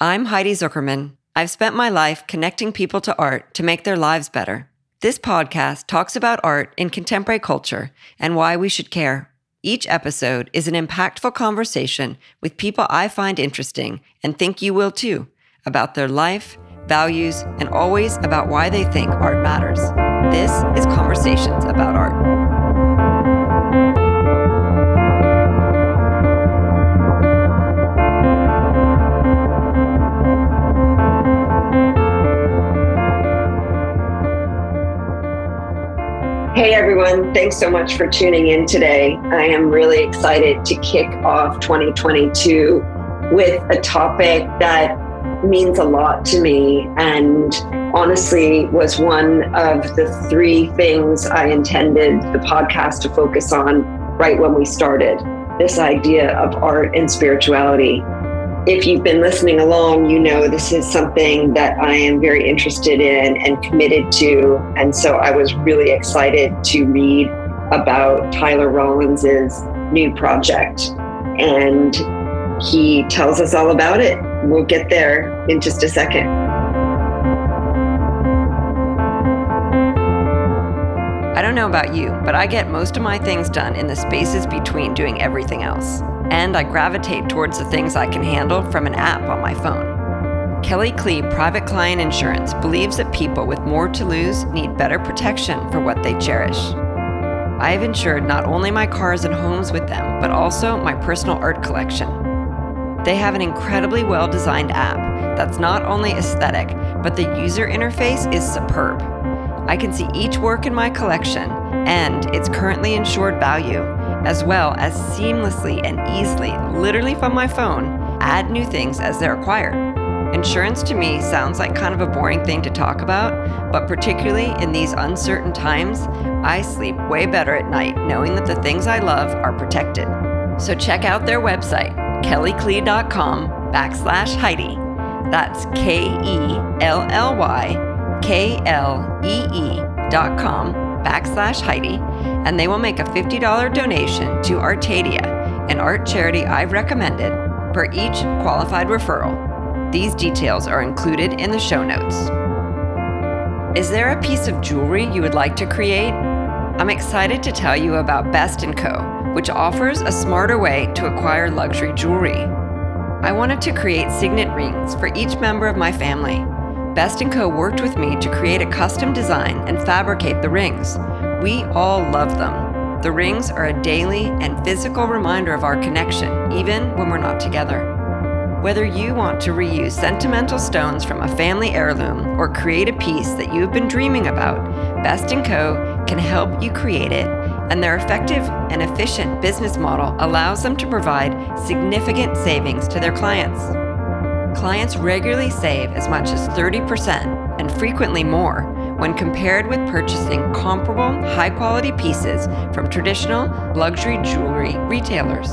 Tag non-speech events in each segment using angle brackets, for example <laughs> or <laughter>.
I'm Heidi Zuckerman. I've spent my life connecting people to art to make their lives better. This podcast talks about art in contemporary culture and why we should care. Each episode is an impactful conversation with people I find interesting and think you will too about their life, values, and always about why they think art matters. This is Conversations About Art. Hey everyone, thanks so much for tuning in today. I am really excited to kick off 2022 with a topic that means a lot to me and honestly was one of the three things I intended the podcast to focus on right when we started. This idea of art and spirituality if you've been listening along, you know this is something that I am very interested in and committed to. And so I was really excited to read about Tyler Rollins's new project. And he tells us all about it. We'll get there in just a second. I don't know about you, but I get most of my things done in the spaces between doing everything else and I gravitate towards the things I can handle from an app on my phone. Kelly Klee Private Client Insurance believes that people with more to lose need better protection for what they cherish. I have insured not only my cars and homes with them, but also my personal art collection. They have an incredibly well designed app that's not only aesthetic, but the user interface is superb. I can see each work in my collection and its currently insured value as well as seamlessly and easily, literally from my phone, add new things as they're acquired. Insurance to me sounds like kind of a boring thing to talk about, but particularly in these uncertain times, I sleep way better at night knowing that the things I love are protected. So check out their website, kellyklee.com backslash Heidi. That's K E L L Y K L E E dot com backslash Heidi, and they will make a $50 donation to Artadia, an art charity I've recommended, per each qualified referral. These details are included in the show notes. Is there a piece of jewelry you would like to create? I'm excited to tell you about Best & Co., which offers a smarter way to acquire luxury jewelry. I wanted to create signet rings for each member of my family Best & Co. worked with me to create a custom design and fabricate the rings. We all love them. The rings are a daily and physical reminder of our connection, even when we're not together. Whether you want to reuse sentimental stones from a family heirloom or create a piece that you've been dreaming about, Best & Co. can help you create it, and their effective and efficient business model allows them to provide significant savings to their clients. Clients regularly save as much as 30% and frequently more when compared with purchasing comparable high quality pieces from traditional luxury jewelry retailers.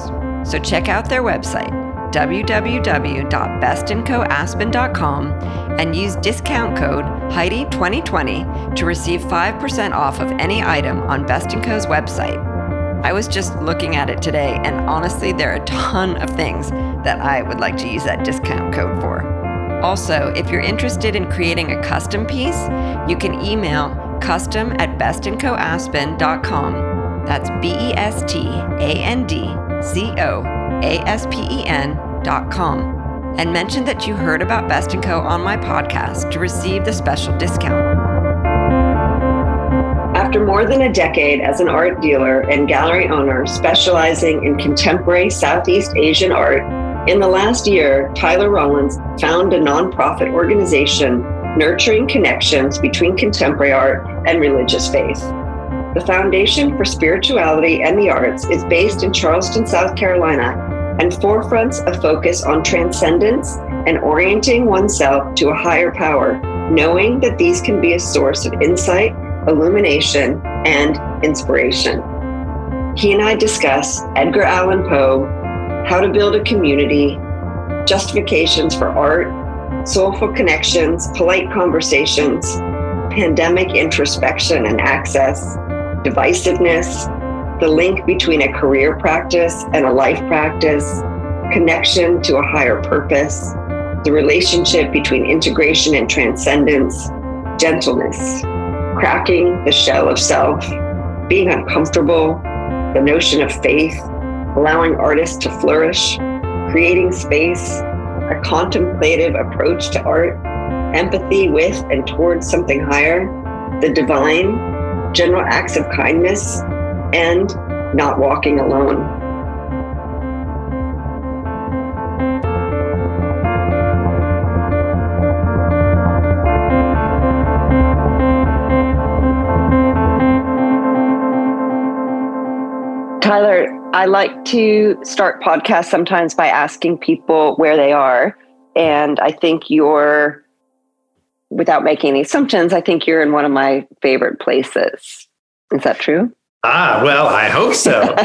So check out their website www.bestandcoaspen.com and use discount code Heidi2020 to receive 5% off of any item on Best & Co.'s website. I was just looking at it today, and honestly, there are a ton of things that I would like to use that discount code for. Also, if you're interested in creating a custom piece, you can email custom at bestandcoaspen.com. That's B E S T A N D C O A S P E N.com. And mention that you heard about Best & Co. on my podcast to receive the special discount. After more than a decade as an art dealer and gallery owner specializing in contemporary Southeast Asian art, in the last year, Tyler Rollins founded a nonprofit organization nurturing connections between contemporary art and religious faith. The Foundation for Spirituality and the Arts is based in Charleston, South Carolina, and forefronts a focus on transcendence and orienting oneself to a higher power, knowing that these can be a source of insight illumination, and inspiration. He and I discuss Edgar Allan Poe, how to build a community, justifications for art, soulful connections, polite conversations, pandemic introspection and access, divisiveness, the link between a career practice and a life practice, connection to a higher purpose, the relationship between integration and transcendence, gentleness, cracking the shell of self, being uncomfortable, the notion of faith, allowing artists to flourish, creating space, a contemplative approach to art, empathy with and towards something higher, the divine, general acts of kindness, and not walking alone. I like to start podcasts sometimes by asking people where they are. And I think you're, without making any assumptions, I think you're in one of my favorite places. Is that true? Ah, well, I hope so. <laughs>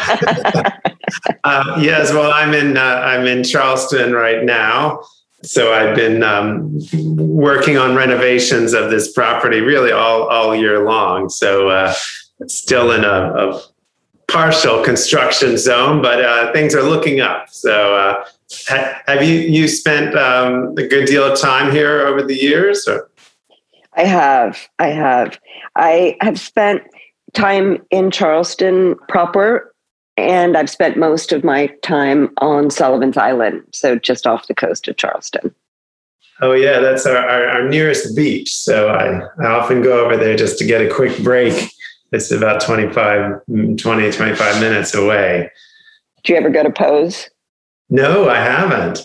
<laughs> uh, yes, well, I'm in uh, I'm in Charleston right now, so I've been um, working on renovations of this property really all all year long. So uh, still in a, a partial construction zone, but uh, things are looking up. So, uh, ha- have you you spent um, a good deal of time here over the years? Or? I have. I have. I have spent time in Charleston proper, and I've spent most of my time on Sullivan's Island, so just off the coast of Charleston. Oh yeah, that's our, our, our nearest beach. So I, I often go over there just to get a quick break it's about 25, mm, 20, 25 minutes away. Do you ever go to Poe's? No, I haven't.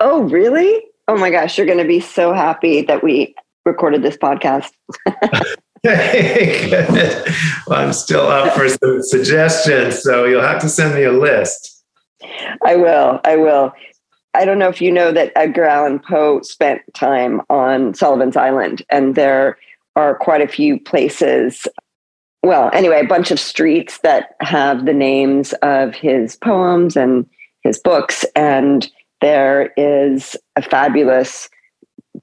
Oh, really? Oh my gosh, you're going to be so happy that we recorded this podcast. <laughs> well, I'm still up for <laughs> some suggestions, so you'll have to send me a list. I will. I will. I don't know if you know that Edgar Allan Poe spent time on Sullivan's Island, and there are quite a few places well, anyway, a bunch of streets that have the names of his poems and his books. And there is a fabulous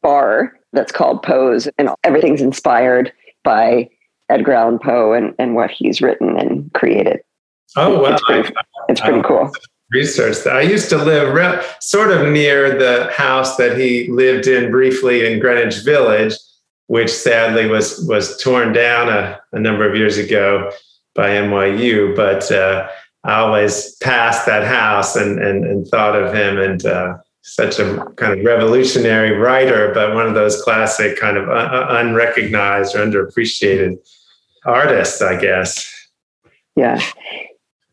bar that's called Poe's, and everything's inspired by Edgar Allan Poe and, and what he's written and created. Oh, wow. It's pretty, it's pretty oh, cool. Research that. I used to live re- sort of near the house that he lived in briefly in Greenwich Village which sadly was was torn down a, a number of years ago by NYU. But uh, I always passed that house and and, and thought of him and uh, such a kind of revolutionary writer, but one of those classic kind of un- unrecognized or underappreciated artists, I guess. Yeah.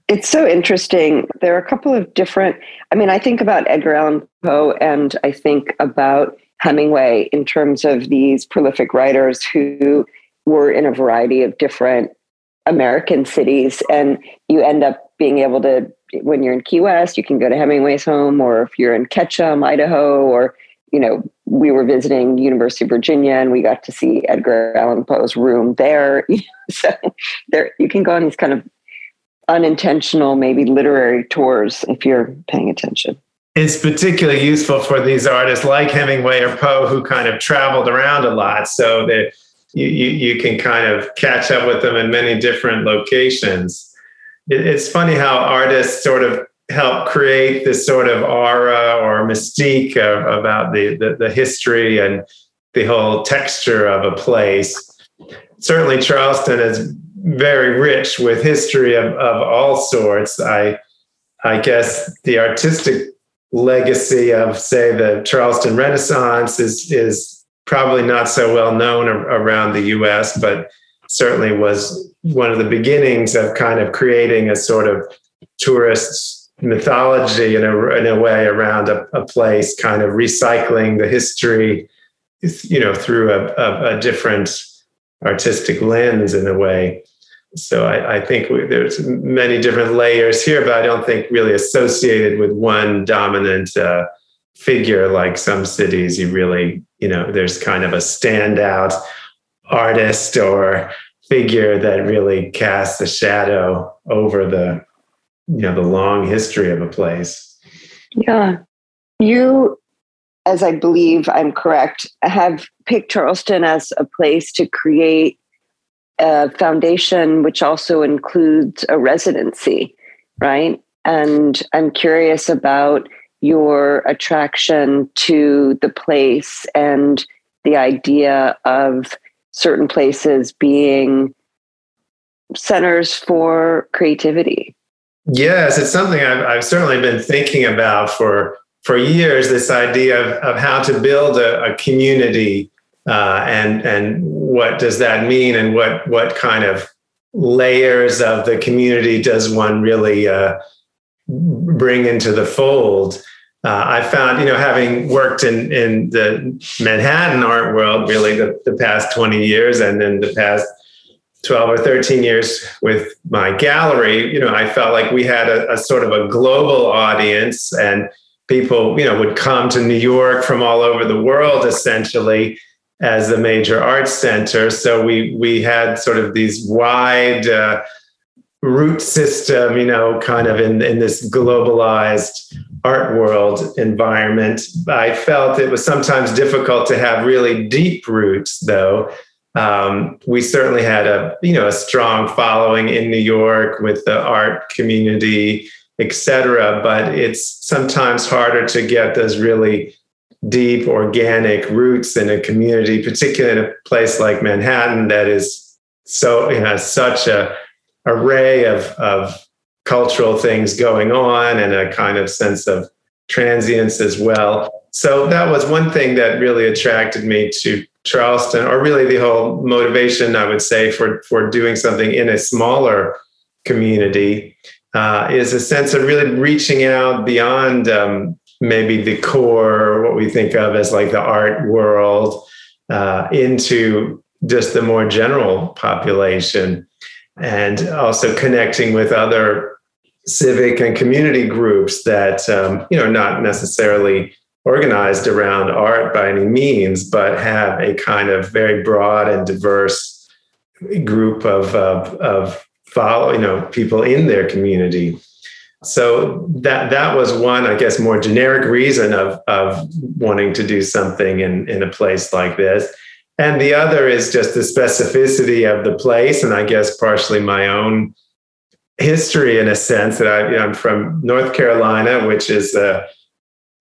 It's so interesting. There are a couple of different, I mean, I think about Edgar Allan Poe and I think about Hemingway in terms of these prolific writers who were in a variety of different American cities. And you end up being able to, when you're in Key West, you can go to Hemingway's home, or if you're in Ketchum, Idaho, or, you know, we were visiting University of Virginia and we got to see Edgar Allan Poe's room there. <laughs> so there, you can go on these kind of unintentional, maybe literary tours if you're paying attention it's particularly useful for these artists like Hemingway or Poe who kind of traveled around a lot. So that you, you, you can kind of catch up with them in many different locations. It, it's funny how artists sort of help create this sort of aura or mystique of, about the, the, the history and the whole texture of a place. Certainly, Charleston is very rich with history of, of all sorts. I I guess the artistic legacy of, say, the Charleston Renaissance is is probably not so well known around the U.S., but certainly was one of the beginnings of kind of creating a sort of tourist mythology in a, in a way around a, a place, kind of recycling the history, you know, through a, a, a different artistic lens in a way so I, I think we, there's many different layers here, but I don't think really associated with one dominant uh, figure like some cities. You really, you know, there's kind of a standout artist or figure that really casts a shadow over the, you know, the long history of a place. Yeah, you, as I believe I'm correct, have picked Charleston as a place to create a foundation which also includes a residency, right? And I'm curious about your attraction to the place and the idea of certain places being centers for creativity. Yes, it's something I've, I've certainly been thinking about for for years. This idea of, of how to build a, a community uh, and and what does that mean, and what what kind of layers of the community does one really uh, bring into the fold? Uh, I found, you know, having worked in in the Manhattan art world really the, the past 20 years and then the past 12 or 13 years with my gallery, you know, I felt like we had a, a, sort of a global audience and people, you know, would come to New York from all over the world essentially as the major art center. So we we had sort of these wide uh, root system, you know, kind of in, in this globalized art world environment. I felt it was sometimes difficult to have really deep roots though um, we certainly had a you know a strong following in New York with the art community, etc. But it's sometimes harder to get those really deep organic roots in a community, particularly in a place like Manhattan that is so you know, such a array of of cultural things going on and a kind of sense of transience as well. So that was one thing that really attracted me to Charleston, or really the whole motivation, I would say, for, for doing something in a smaller community uh, is a sense of really reaching out beyond um, maybe the core, what we think of as like the art world, uh, into just the more general population, and also connecting with other civic and community groups that um, you know not necessarily organized around art by any means, but have a kind of very broad and diverse group of, of, of follow, you know, people in their community. So that that was one, I guess, more generic reason of of wanting to do something in, in a place like this. And the other is just the specificity of the place, and I guess partially my own history in a sense that I, am from North Carolina, which is a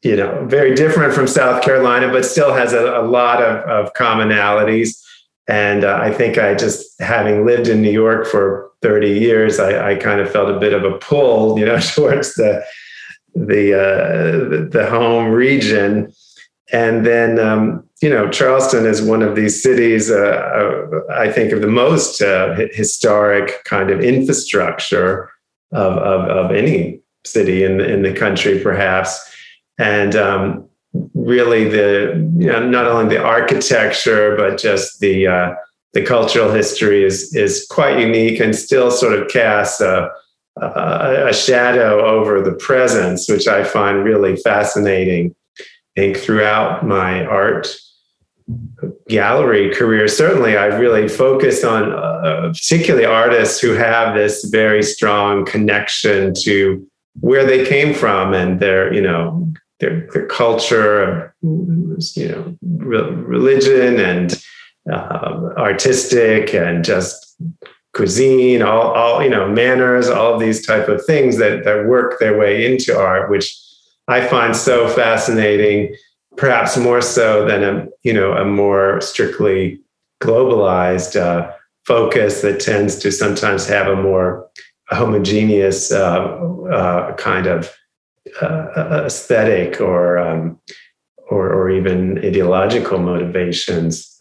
you know, very different from South Carolina, but still has a, a lot of, of commonalities. And uh, I think I just, having lived in New York for 30 years, I, I kind of felt a bit of a pull, you know, <laughs> towards the the uh, the home region. And then, um, you know, Charleston is one of these cities. Uh, uh I think of the most uh, historic kind of infrastructure of, of, of any city in the, in the country, perhaps and um, really the you know not only the architecture but just the uh, the cultural history is is quite unique and still sort of casts a, a, a shadow over the presence, which I find really fascinating. I think throughout my art gallery career, certainly I've really focused on uh, particularly artists who have this very strong connection to where they came from and their, you know, their, their culture, you know, re- religion and uh, artistic and just cuisine, all, all, you know, manners, all these type of things that, that work their way into art, which I find so fascinating, perhaps more so than a, you know, a more strictly globalized uh, focus that tends to sometimes have a more homogeneous uh, uh kind of uh, aesthetic or, um, or or even ideological motivations.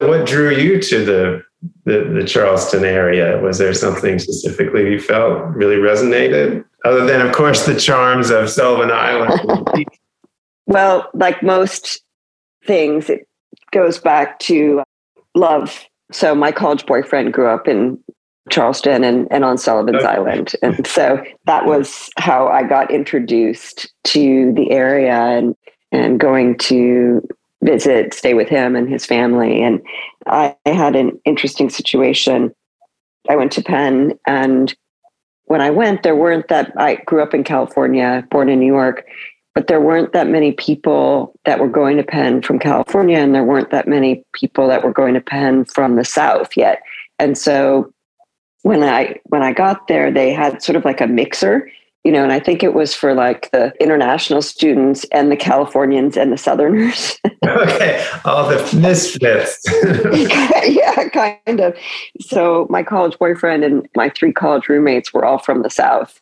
What drew you to the, the, the Charleston area? Was there something specifically you felt really resonated, other than, of course, the charms of Sullivan Island? <laughs> well, like most things, it goes back to uh, love. So my college boyfriend grew up in Charleston and, and on Sullivan's okay. Island. And so that was how I got introduced to the area and, and going to visit, stay with him and his family. And I, I had an interesting situation. I went to Penn and when I went, there weren't that I grew up in California, born in New York, but there weren't that many people that were going to Penn from California, and there weren't that many people that were going to Penn from the South yet. And so when I when I got there, they had sort of like a mixer you know, and I think it was for like the international students and the Californians and the Southerners. <laughs> okay, all the misfits. <laughs> yeah, kind of. So my college boyfriend and my three college roommates were all from the South,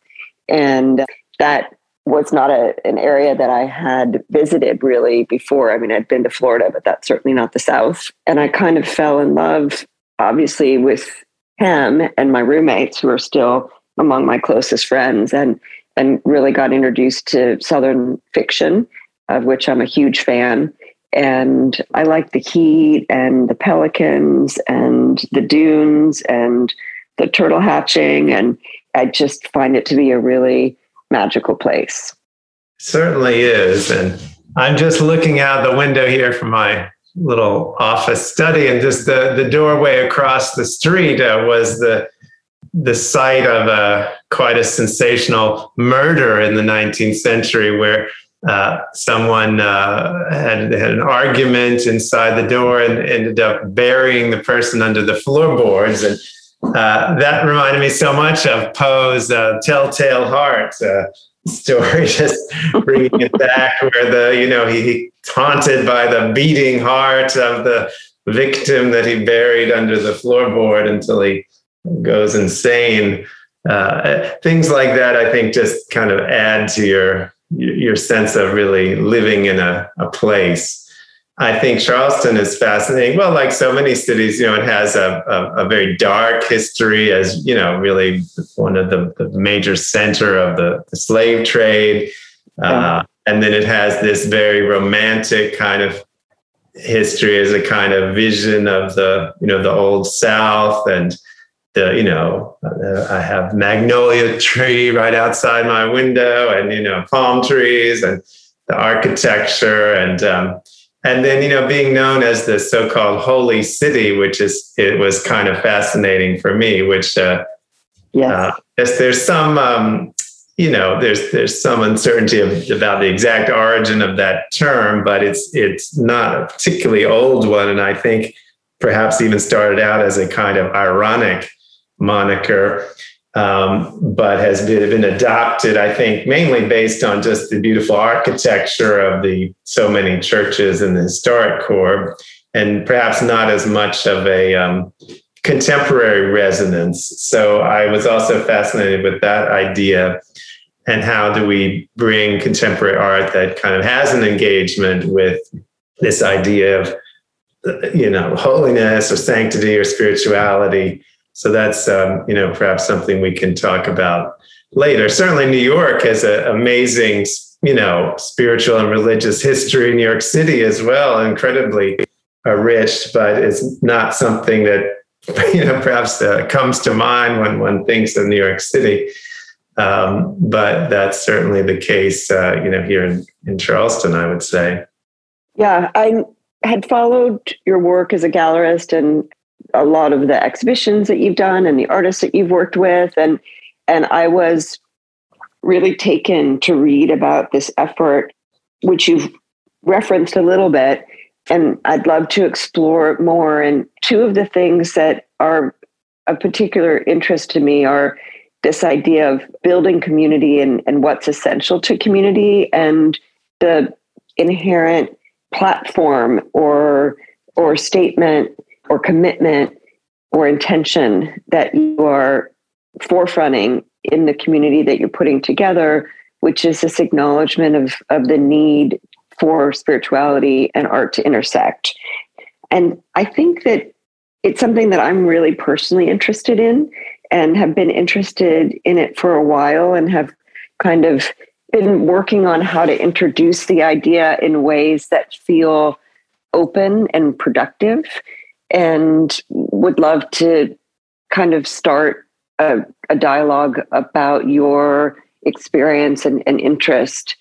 and that was not a, an area that I had visited really before. I mean, I'd been to Florida, but that's certainly not the South. And I kind of fell in love, obviously, with him and my roommates, who are still among my closest friends, and and really got introduced to Southern fiction, of which I'm a huge fan. And I like the heat and the pelicans and the dunes and the turtle hatching. And I just find it to be a really magical place. Certainly is. And I'm just looking out the window here from my little office study, and just the, the doorway across the street uh, was the the site of a quite a sensational murder in the 19th century, where uh, someone uh, had, had an argument inside the door and ended up burying the person under the floorboards. And uh, that reminded me so much of Poe's uh, Telltale Heart uh, story, <laughs> just bringing it back where the, you know, he, he haunted by the beating heart of the victim that he buried under the floorboard until he goes insane. Uh, things like that, I think, just kind of add to your your sense of really living in a, a place. I think Charleston is fascinating. Well, like so many cities, you know, it has a, a, a very dark history as, you know, really one of the, the major center of the, the slave trade. Uh, and then it has this very romantic kind of history as a kind of vision of the, you know, the old South and the, you know, uh, I have magnolia tree right outside my window and, you know, palm trees and the architecture and, um, and then you know being known as the so-called holy city which is it was kind of fascinating for me which uh, yeah uh, there's some um, you know there's there's some uncertainty of, about the exact origin of that term but it's it's not a particularly old one and i think perhaps even started out as a kind of ironic moniker um, but has been, adopted, I think, mainly based on just the beautiful architecture of the so many churches in the historic core, and perhaps not as much of a um, contemporary resonance. So I was also fascinated with that idea. And how do we bring contemporary art that kind of has an engagement with this idea of, you know, holiness or sanctity or spirituality? So that's um, you know perhaps something we can talk about later. Certainly, New York has an amazing you know spiritual and religious history. New York City as well, incredibly rich, but it's not something that <laughs> you know perhaps uh, comes to mind when one thinks of New York City. Um, but that's certainly the case, uh, you know, here in, in Charleston, I would say. Yeah, I had followed your work as a gallerist and a lot of the exhibitions that you've done and the artists that you've worked with. And and I was really taken to read about this effort which you've referenced a little bit. And I'd love to explore more. And two of the things that are of particular interest to me are this idea of building community and, and what's essential to community and the inherent platform or or statement or commitment or intention that you are forefronting in the community that you're putting together, which is this acknowledgement of, of the need for spirituality and art to intersect. And I think that it's something that I'm really personally interested in and have been interested in it for a while and have kind of been working on how to introduce the idea in ways that feel open and productive and would love to kind of start a, a dialogue about your experience and, and interest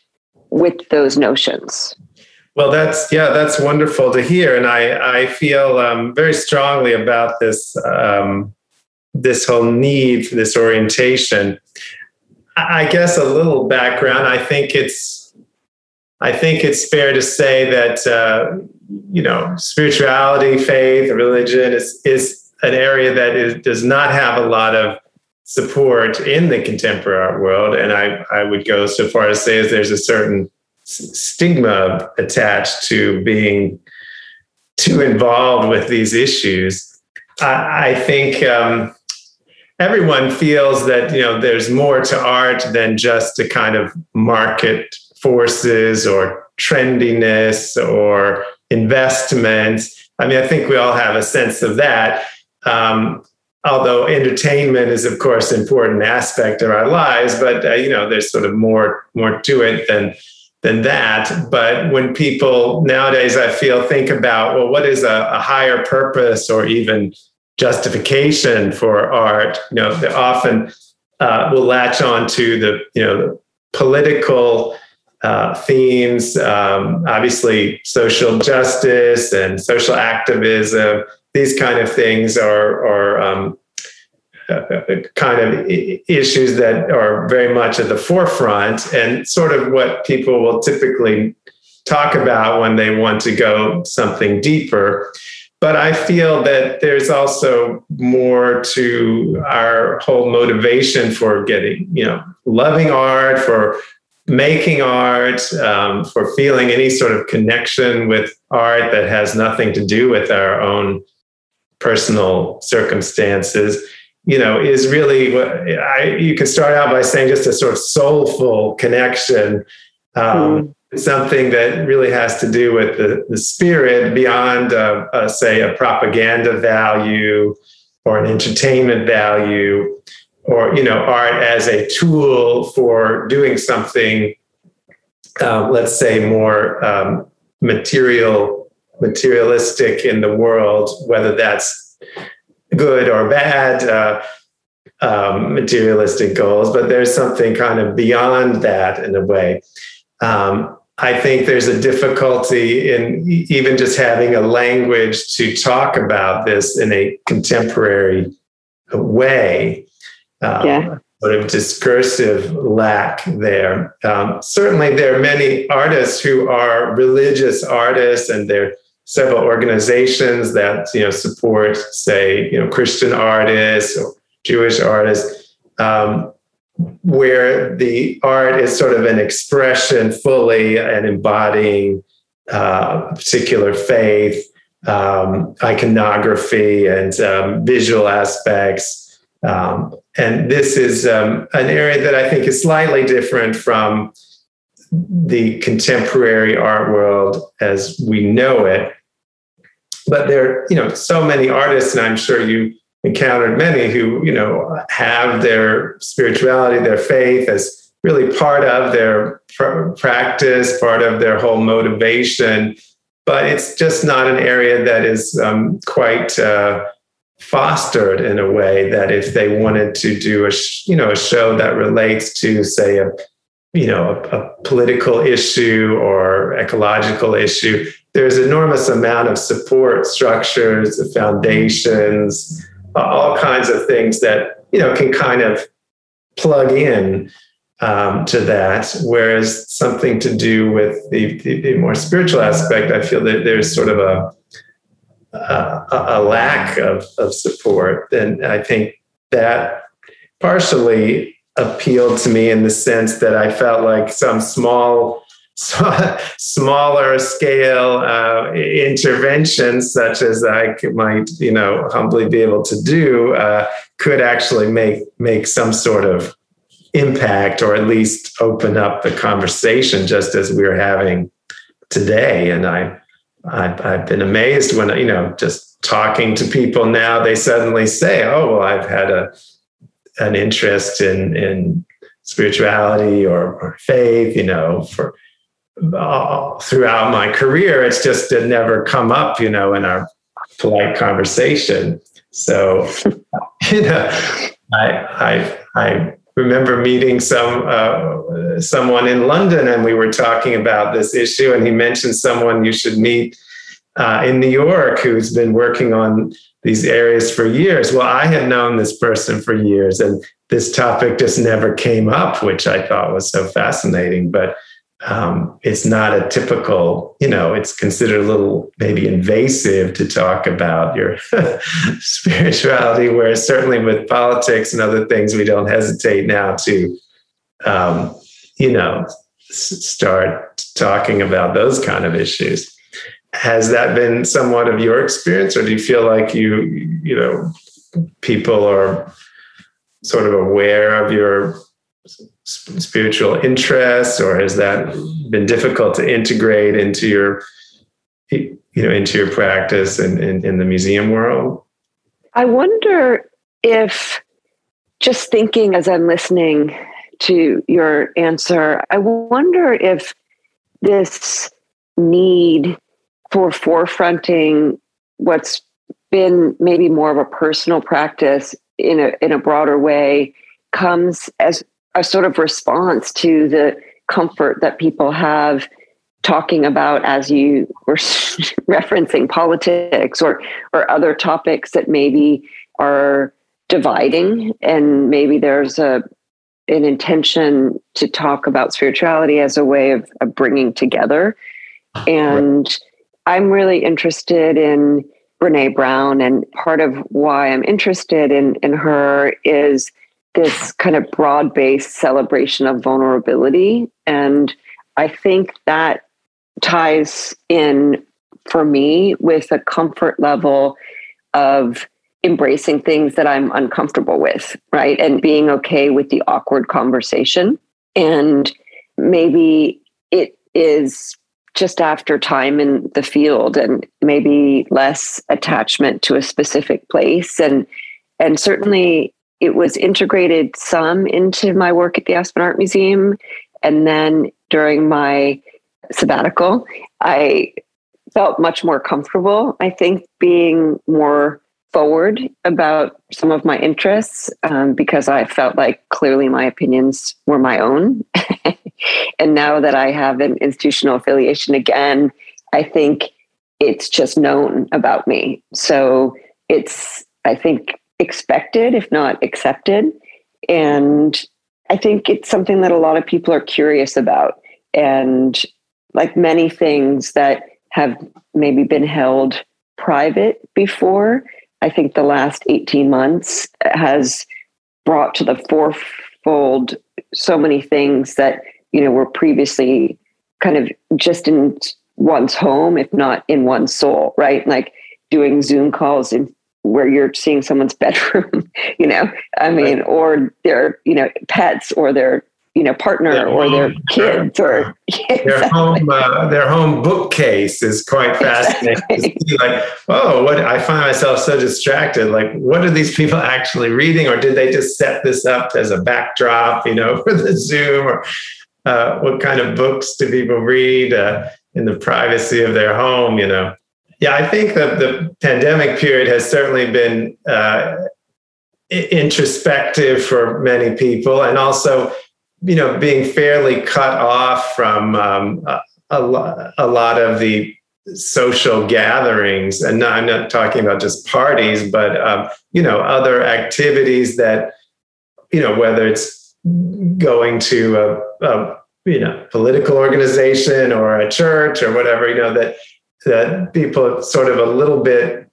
with those notions. Well, that's yeah, that's wonderful to hear, and I I feel um, very strongly about this um, this whole need for this orientation. I guess a little background. I think it's I think it's fair to say that uh, you know, spirituality, faith, religion is is an area that is, does not have a lot of support in the contemporary art world. And I, I would go so far as to say as there's a certain stigma attached to being too involved with these issues. I, I think um, everyone feels that you know there's more to art than just a kind of market forces or trendiness or investments. I mean, I think we all have a sense of that. Um, although entertainment is, of course, an important aspect of our lives, but uh, you know, there's sort of more more to it than than that. But when people nowadays, I feel, think about, well, what is a, a higher purpose or even justification for art? You know, they often uh, will latch on to the, you know, the political uh, themes, um, obviously social justice and social activism. These kind of things are, are um, kind of issues that are very much at the forefront and sort of what people will typically talk about when they want to go something deeper. But I feel that there's also more to our whole motivation for getting, you know, loving art, for making art, um, for feeling any sort of connection with art that has nothing to do with our own personal circumstances you know, is really what I, you can start out by saying just a sort of soulful connection, um, mm. something that really has to do with the, the spirit beyond, uh, uh, say, a propaganda value or an entertainment value, or you know, art as a tool for doing something, uh, let's say, more um, material, materialistic in the world, whether that's good or bad uh, um, materialistic goals, but there's something kind of beyond that in a way. Um, I think there's a difficulty in even just having a language to talk about this in a contemporary way. Um, yeah. Sort of discursive lack there. Um, certainly, there are many artists who are religious artists, and there are several organizations that you know support, say, you know, Christian artists or Jewish artists, um, where the art is sort of an expression fully and embodying uh, particular faith, um, iconography, and um, visual aspects. Um, and this is um, an area that I think is slightly different from the contemporary art world as we know it. But there are you know so many artists and i'm sure you encountered many who you know have their spirituality their faith as really part of their pr- practice part of their whole motivation. But it's just not an area that is um, quite uh, fostered in a way that if they wanted to do a you know a show that relates to say a you know a, a political issue or ecological issue there's enormous amount of support structures, foundations, all kinds of things that you know can kind of plug in um, to that. Whereas something to do with the, the, the, more spiritual aspect, I feel that there's sort of a a, a lack of, of support, and I think that partially appealed to me in the sense that I felt like some small <laughs> smaller scale uh, interventions, such as I might, you know, humbly be able to do, uh, could actually make make some sort of impact, or at least open up the conversation, just as we're having today. And I, I've, I've been amazed when you know, just talking to people now, they suddenly say, "Oh, well, I've had a an interest in in spirituality or, or faith, you know, for." uh, throughout my career. It's just it never come up, you know, in our polite conversation. So, <laughs> you know, I I I remember meeting some uh, someone in London, and we were talking about this issue, and he mentioned someone you should meet uh, in New York who's been working on these areas for years. Well, I had known this person for years, and this topic just never came up, which I thought was so fascinating. But um, it's not a typical, you know, it's considered a little maybe invasive to talk about your <laughs> spirituality, whereas certainly with politics and other things, we don't hesitate now to, um, you know, s- start talking about those kind of issues. Has that been somewhat of your experience, or do you feel like you, you know, people are sort of aware of your spiritual interests or has that been difficult to integrate into your you know into your practice in, in, in the museum world? I wonder if just thinking as i'm listening to your answer i wonder if this need for forefronting what's been maybe more of a personal practice in a in a broader way comes as a sort of response to the comfort that people have talking about as you were <laughs> referencing politics or or other topics that maybe are dividing and maybe there's a an intention to talk about spirituality as a way of, of bringing together and right. i'm really interested in brene brown and part of why i'm interested in in her is this kind of broad based celebration of vulnerability. And I think that ties in for me with a comfort level of embracing things that I'm uncomfortable with, right? And being okay with the awkward conversation. And maybe it is just after time in the field and maybe less attachment to a specific place and and certainly it was integrated some into my work at the Aspen Art Museum. And then during my sabbatical, I felt much more comfortable, I think, being more forward about some of my interests um, because I felt like clearly my opinions were my own. <laughs> and now that I have an institutional affiliation again, I think it's just known about me. So it's, I think, expected, if not accepted. And I think it's something that a lot of people are curious about. And like many things that have maybe been held private before, I think the last 18 months has brought to the forefold so many things that, you know, were previously kind of just in one's home, if not in one's soul, right? Like doing Zoom calls in where you're seeing someone's <laughs> bedroom, you know, I mean, right. or their, you know, pets or their, you know, partner their or home, their kids or yeah, <laughs> their home, uh, their home bookcase is quite fascinating. Exactly. like, oh, what I find myself so distracted. Like, what are these people actually reading, or did they just set this up as a backdrop, you know, <laughs> for the Zoom, or uh, what kind of books do people read uh, in the privacy of their home, you know? Yeah, I think that the pandemic period has certainly been uh, introspective for many people, and also, you know, being fairly cut off from um, a, a, lot of the social gatherings and not, i'm not talking about just parties but um, you know other activities that you know whether it's going to a, a, you know political organization or a church or whatever you know that that people sort of a little bit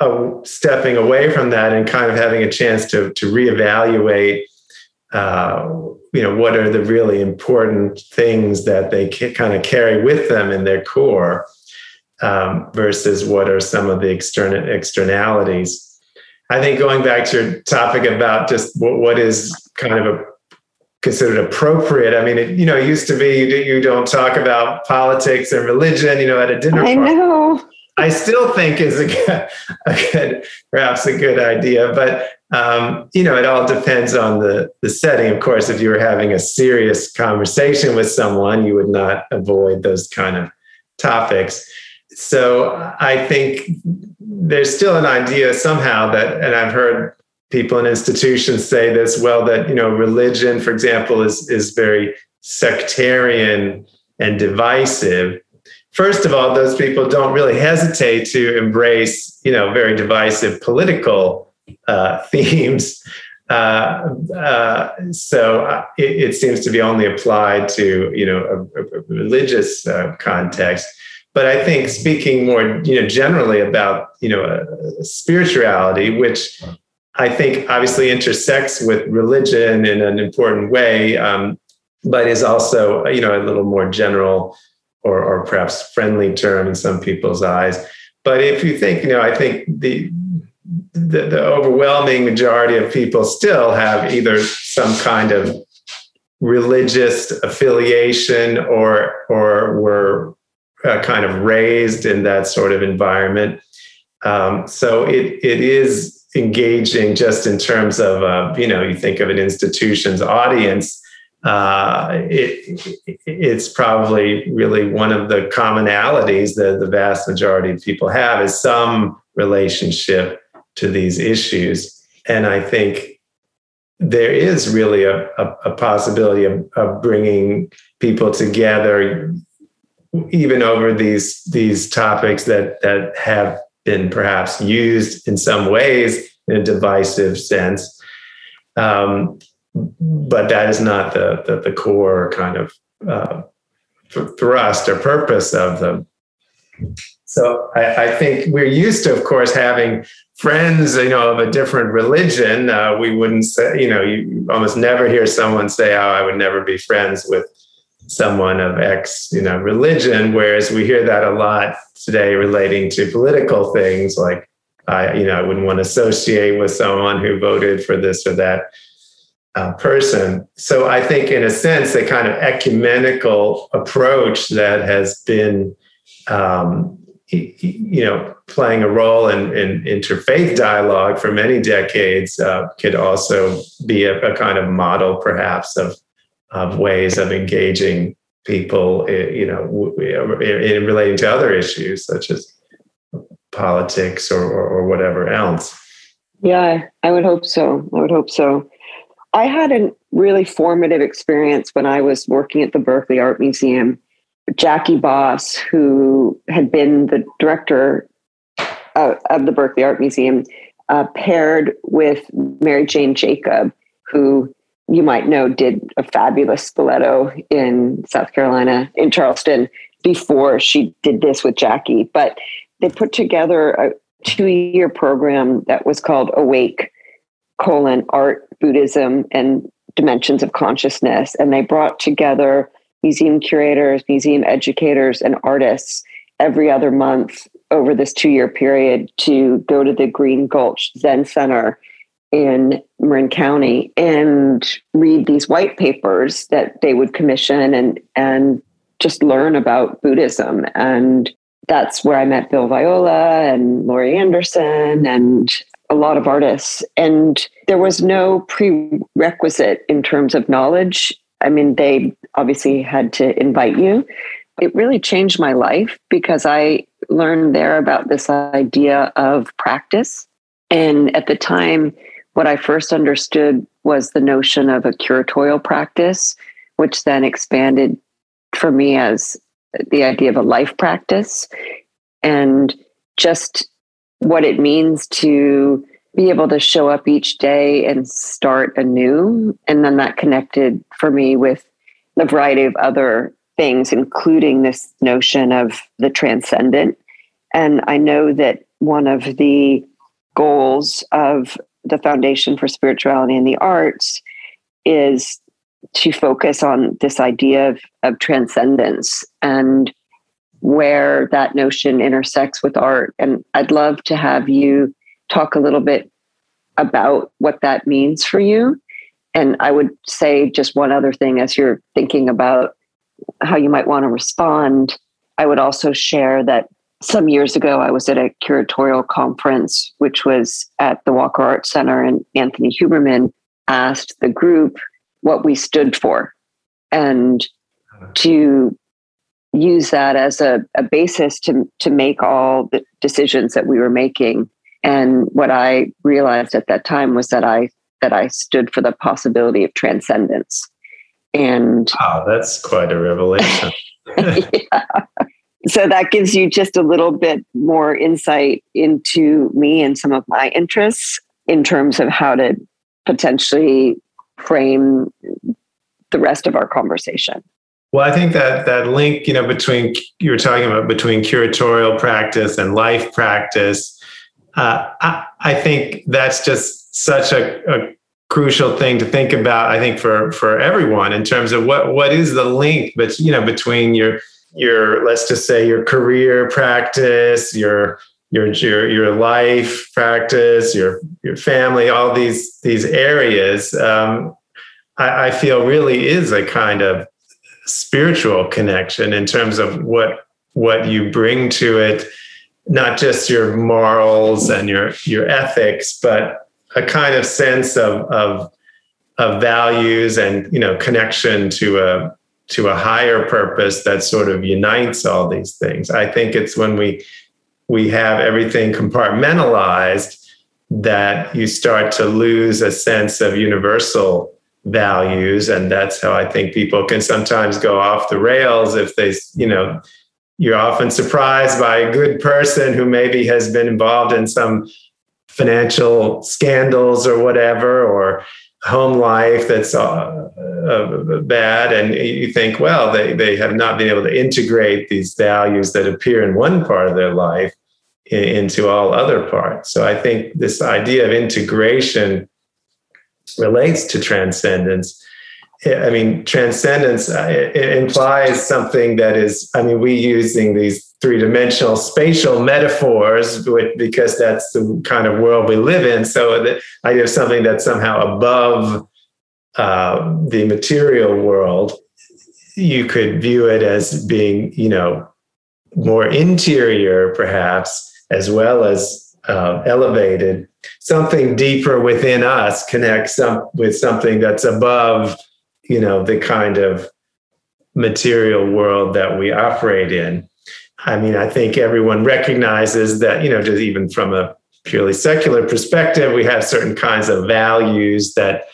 uh, stepping away from that and kind of having a chance to to reevaluate uh, you know what are the really important things that they kind of carry with them in their core um, versus what are some of the external externalities. I think going back to your topic about just what, what is kind of a considered appropriate. I mean, it, you know, it used to be you don't talk about politics and religion, you know, at a dinner I party. know. I still think is a good, a good, perhaps a good idea, but um, you know, it all depends on the the setting. Of course, if you were having a serious conversation with someone, you would not avoid those kind of topics. So I think there's still an idea somehow that, and I've heard people and institutions say this well that you know religion for example is is very sectarian and divisive first of all those people don't really hesitate to embrace you know very divisive political uh, <laughs> themes Uh, uh, so uh, it, it, seems to be only applied to you know a, a religious uh, context. But I think speaking more you know generally about you know spirituality, which I think obviously intersects with religion in an important way, um, but is also you know a little more general or, or perhaps friendly term in some people's eyes. But if you think, you know, I think the the, the overwhelming majority of people still have either some kind of religious affiliation or or were uh, kind of raised in that sort of environment. Um, so it it is engaging just in terms of uh, you know you think of an institution's audience. Uh, it, it's probably really one of the commonalities that the vast majority of people have is some relationship to these issues. And I think there is really a, a, a possibility of, of bringing people together even over these these topics that that have been perhaps used in some ways in a divisive sense um, but that is not the the, the core kind of uh, thrust or purpose of them so I, I, think we're used to, of course, having friends, you know, of a different religion. Uh, we wouldn't say, you know, you almost never hear someone say, "Oh, I would never be friends with someone of X, you know, religion." Whereas we hear that a lot today relating to political things, like, I, you know, I wouldn't want to associate with someone who voted for this or that. Uh, person. So I think, in a sense, the kind of ecumenical approach that has been um, you know, playing a role in, in interfaith dialogue for many decades uh, could also be a, a, kind of model, perhaps, of of ways of engaging people, you know, in relating to other issues such as politics or, or, or whatever else. Yeah, I would hope so. I would hope so. I had a really formative experience when I was working at the Berkeley Art Museum Jackie Baas, who had been the director uh, of the Berkeley Art Museum, uh, paired with Mary Jane Jacob, who you might know did a fabulous Spoleto in South Carolina, in Charleston, before she did this with Jackie. But they put together a two year program that was called Awake, colon, art, Buddhism, and dimensions of consciousness. And they brought together museum curators, museum educators, and artists every other month over this two year period to go to the Green Gulch Zen Center in Marin County and read these white papers that they would commission and and just learn about Buddhism. And that's where I met Bill Viola and Laurie Anderson and a lot of artists. And there was no prerequisite in terms of knowledge. I mean, they obviously had to invite you. It really changed my life because I learned there about this idea of practice. And at the time, what I first understood was the notion of a curatorial practice, which then expanded for me as the idea of a life practice and just what it means to be able to show up each day and start anew. And then that connected for me with a variety of other things, including this notion of the transcendent. And I know that one of the goals of the Foundation for Spirituality and the Arts is to focus on this idea of, of transcendence and where that notion intersects with art. And I'd love to have you talk a little bit about what that means for you and I would say just one other thing as you're thinking about how you might want to respond. I would also share that some years ago, I was at a curatorial conference, which was at the Walker Art Center, and Anthony Huberman asked the group what we stood for and to use that as a, a basis to, to make all the decisions that we were making. And what I realized at that time was that I that I stood for the possibility of transcendence. And wow, that's quite a revelation. <laughs> <laughs> yeah. So that gives you just a little bit more insight into me and some of my interests in terms of how to potentially frame the rest of our conversation. Well, I think that that link, you know, between you were talking about between curatorial practice and life practice, uh, I, I, think that's just such a, a, crucial thing to think about. I think for for everyone in terms of what what is the link, but you know, between your your let's just say your career practice, your your your your life practice, your your family, all these these areas. Um, I, I feel really is a kind of spiritual connection in terms of what what you bring to it not just your morals and your your ethics but a kind of sense of of of values and you know connection to a to a higher purpose that sort of unites all these things. I think it's when we we have everything compartmentalized that you start to lose a sense of universal values and that's how i think people can sometimes go off the rails if they you know you're often surprised by a good person who maybe has been involved in some financial scandals or whatever or home life that's uh, uh, bad and you think well they, they have not been able to integrate these values that appear in one part of their life in, into all other parts so i think this idea of integration relates to transcendence. I mean, transcendence uh, implies something that is, I mean, we using these three dimensional spatial metaphors because that's the kind of world we live in. So the idea of something that's somehow above uh, the material world, you could view it as being, you know, more interior, perhaps, as well as uh, elevated, something deeper within us connects some, with something that's above, you know, the kind of material world that we operate in. I mean, I think everyone recognizes that, you know, just even from a purely secular perspective, we have certain kinds of values that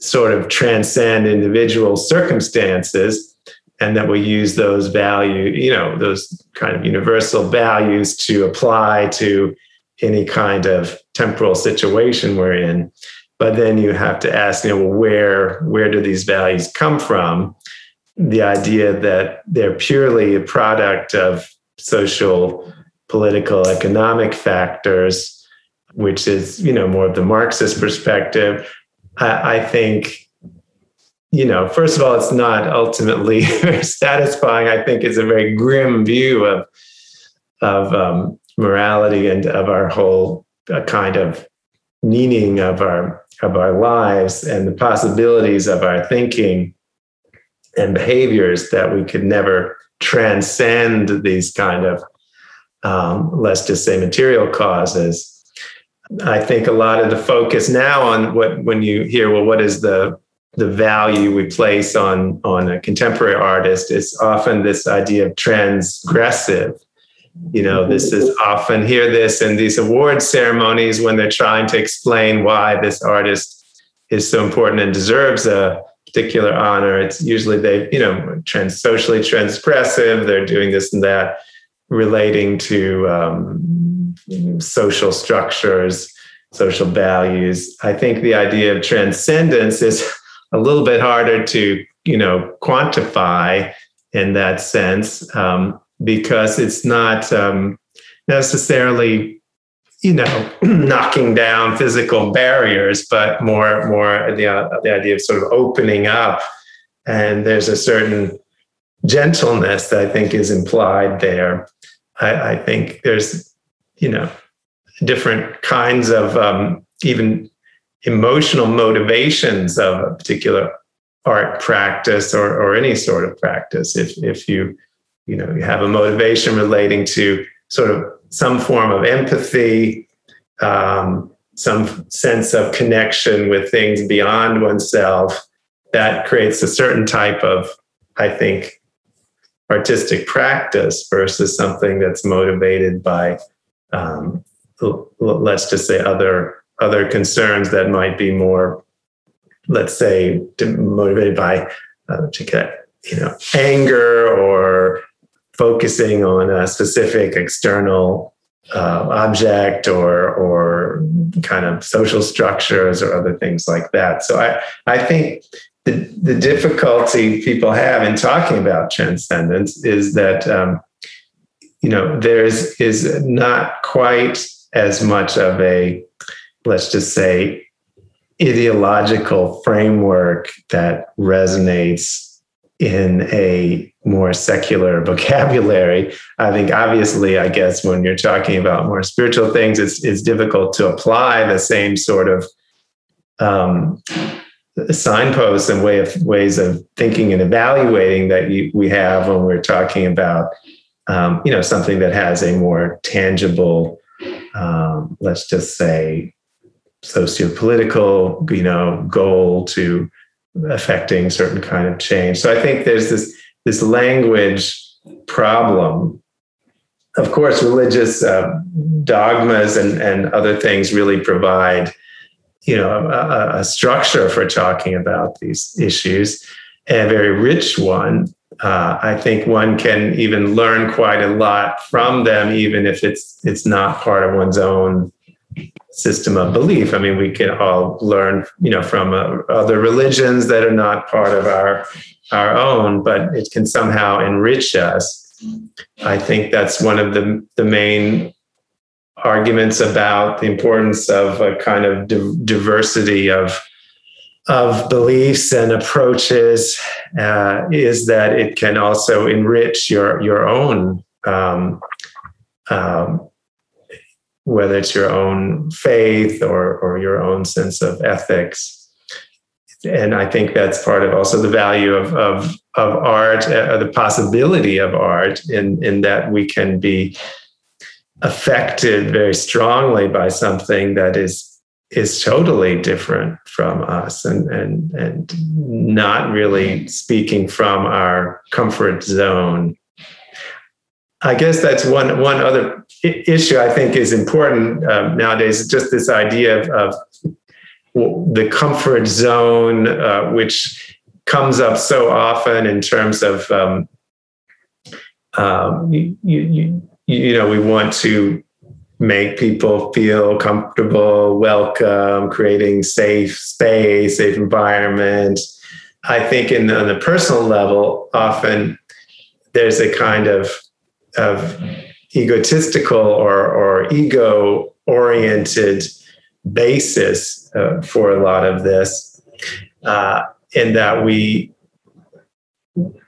sort of transcend individual circumstances and that we use those value, you know, those kind of universal values to apply to any kind of temporal situation we're in. But then you have to ask, you know, where where do these values come from? The idea that they're purely a product of social, political, economic factors, which is, you know, more of the Marxist perspective. I, I think, you know, first of all, it's not ultimately <laughs> satisfying. I think it's a very grim view of of um, morality and of our whole uh, kind of meaning of our of our lives and the possibilities of our thinking and behaviors that we could never transcend these kind of um, let's just say material causes. I think a lot of the focus now on what when you hear well what is the the value we place on on a contemporary artist is often this idea of transgressive you know this is often hear this in these award ceremonies when they're trying to explain why this artist is so important and deserves a particular honor. It's usually they you know trans socially transgressive they're doing this and that relating to um, social structures social values. I think the idea of transcendence is a little bit harder to you know quantify in that sense. Um, because it's not um, necessarily you know <clears throat> knocking down physical barriers but more more the, uh, the idea of sort of opening up. And there's a certain gentleness that i think is implied there. I, I think there's you know different kinds of um, even emotional motivations of a particular art practice or, or any sort of practice. If if you you know you have a motivation relating to sort of some form of empathy um, some sense of connection with things beyond oneself that creates a certain type of i think artistic practice versus something that's motivated by um, let's just say other other concerns that might be more let's say motivated by uh, to get you know anger or focusing on a specific external uh, object or or kind of social structures or other things like that. So I I think the the difficulty people have in talking about transcendence is that um, you know there's is not quite as much of a let's just say ideological framework that resonates in a more secular <laughs> vocabulary. I think obviously, I guess when you're talking about more spiritual things, it's, it's difficult to apply the same sort of um, signposts and way of ways of thinking and evaluating that you, we have when we're talking about um, you know something that has a more tangible um, let's just say socio-political you know goal to affecting certain kind of change. So I think there's this this language problem. Of course, religious uh, dogmas and, and other things really provide, you know, a, a, structure for talking about these issues, a very rich one. Uh, I think one can even learn quite a lot from them, even if it's it's not part of one's own system of belief. I mean, we can all learn, you know, from uh, other religions that are not part of our our own, but it can somehow enrich us. I think that's one of the the main arguments about the importance of a kind of di- diversity of of beliefs and approaches uh, is that it can also enrich your your own um, um, whether it's your own faith or, or your own sense of ethics. And I think that's part of also the value of, of, of art, uh, the possibility of art, in, in that we can be affected very strongly by something that is is totally different from us and and and not really speaking from our comfort zone. I guess that's one one other issue I think is important um, nowadays. Just this idea of, of the comfort zone, uh, which comes up so often in terms of um, um, you, you, you know we want to make people feel comfortable, welcome, creating safe space, safe environment. I think in the, on the personal level, often there's a kind of of egotistical or, or ego oriented basis uh, for a lot of this, uh, in that we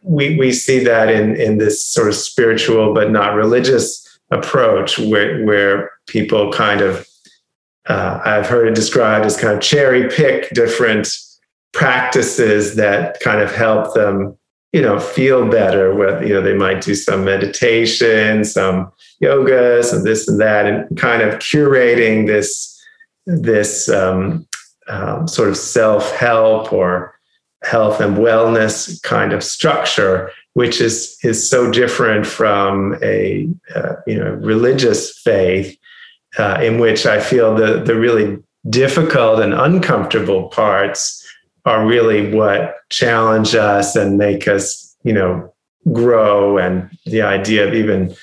we we see that in in this sort of spiritual but not religious approach where where people kind of uh, I've heard it described as kind of cherry pick different practices that kind of help them you know feel better with you know they might do some meditation some yoga some this and that and kind of curating this this um, um, sort of self-help or health and wellness kind of structure which is is so different from a uh, you know religious faith uh, in which i feel the the really difficult and uncomfortable parts are really what challenge us and make us, you know, grow. And the idea of even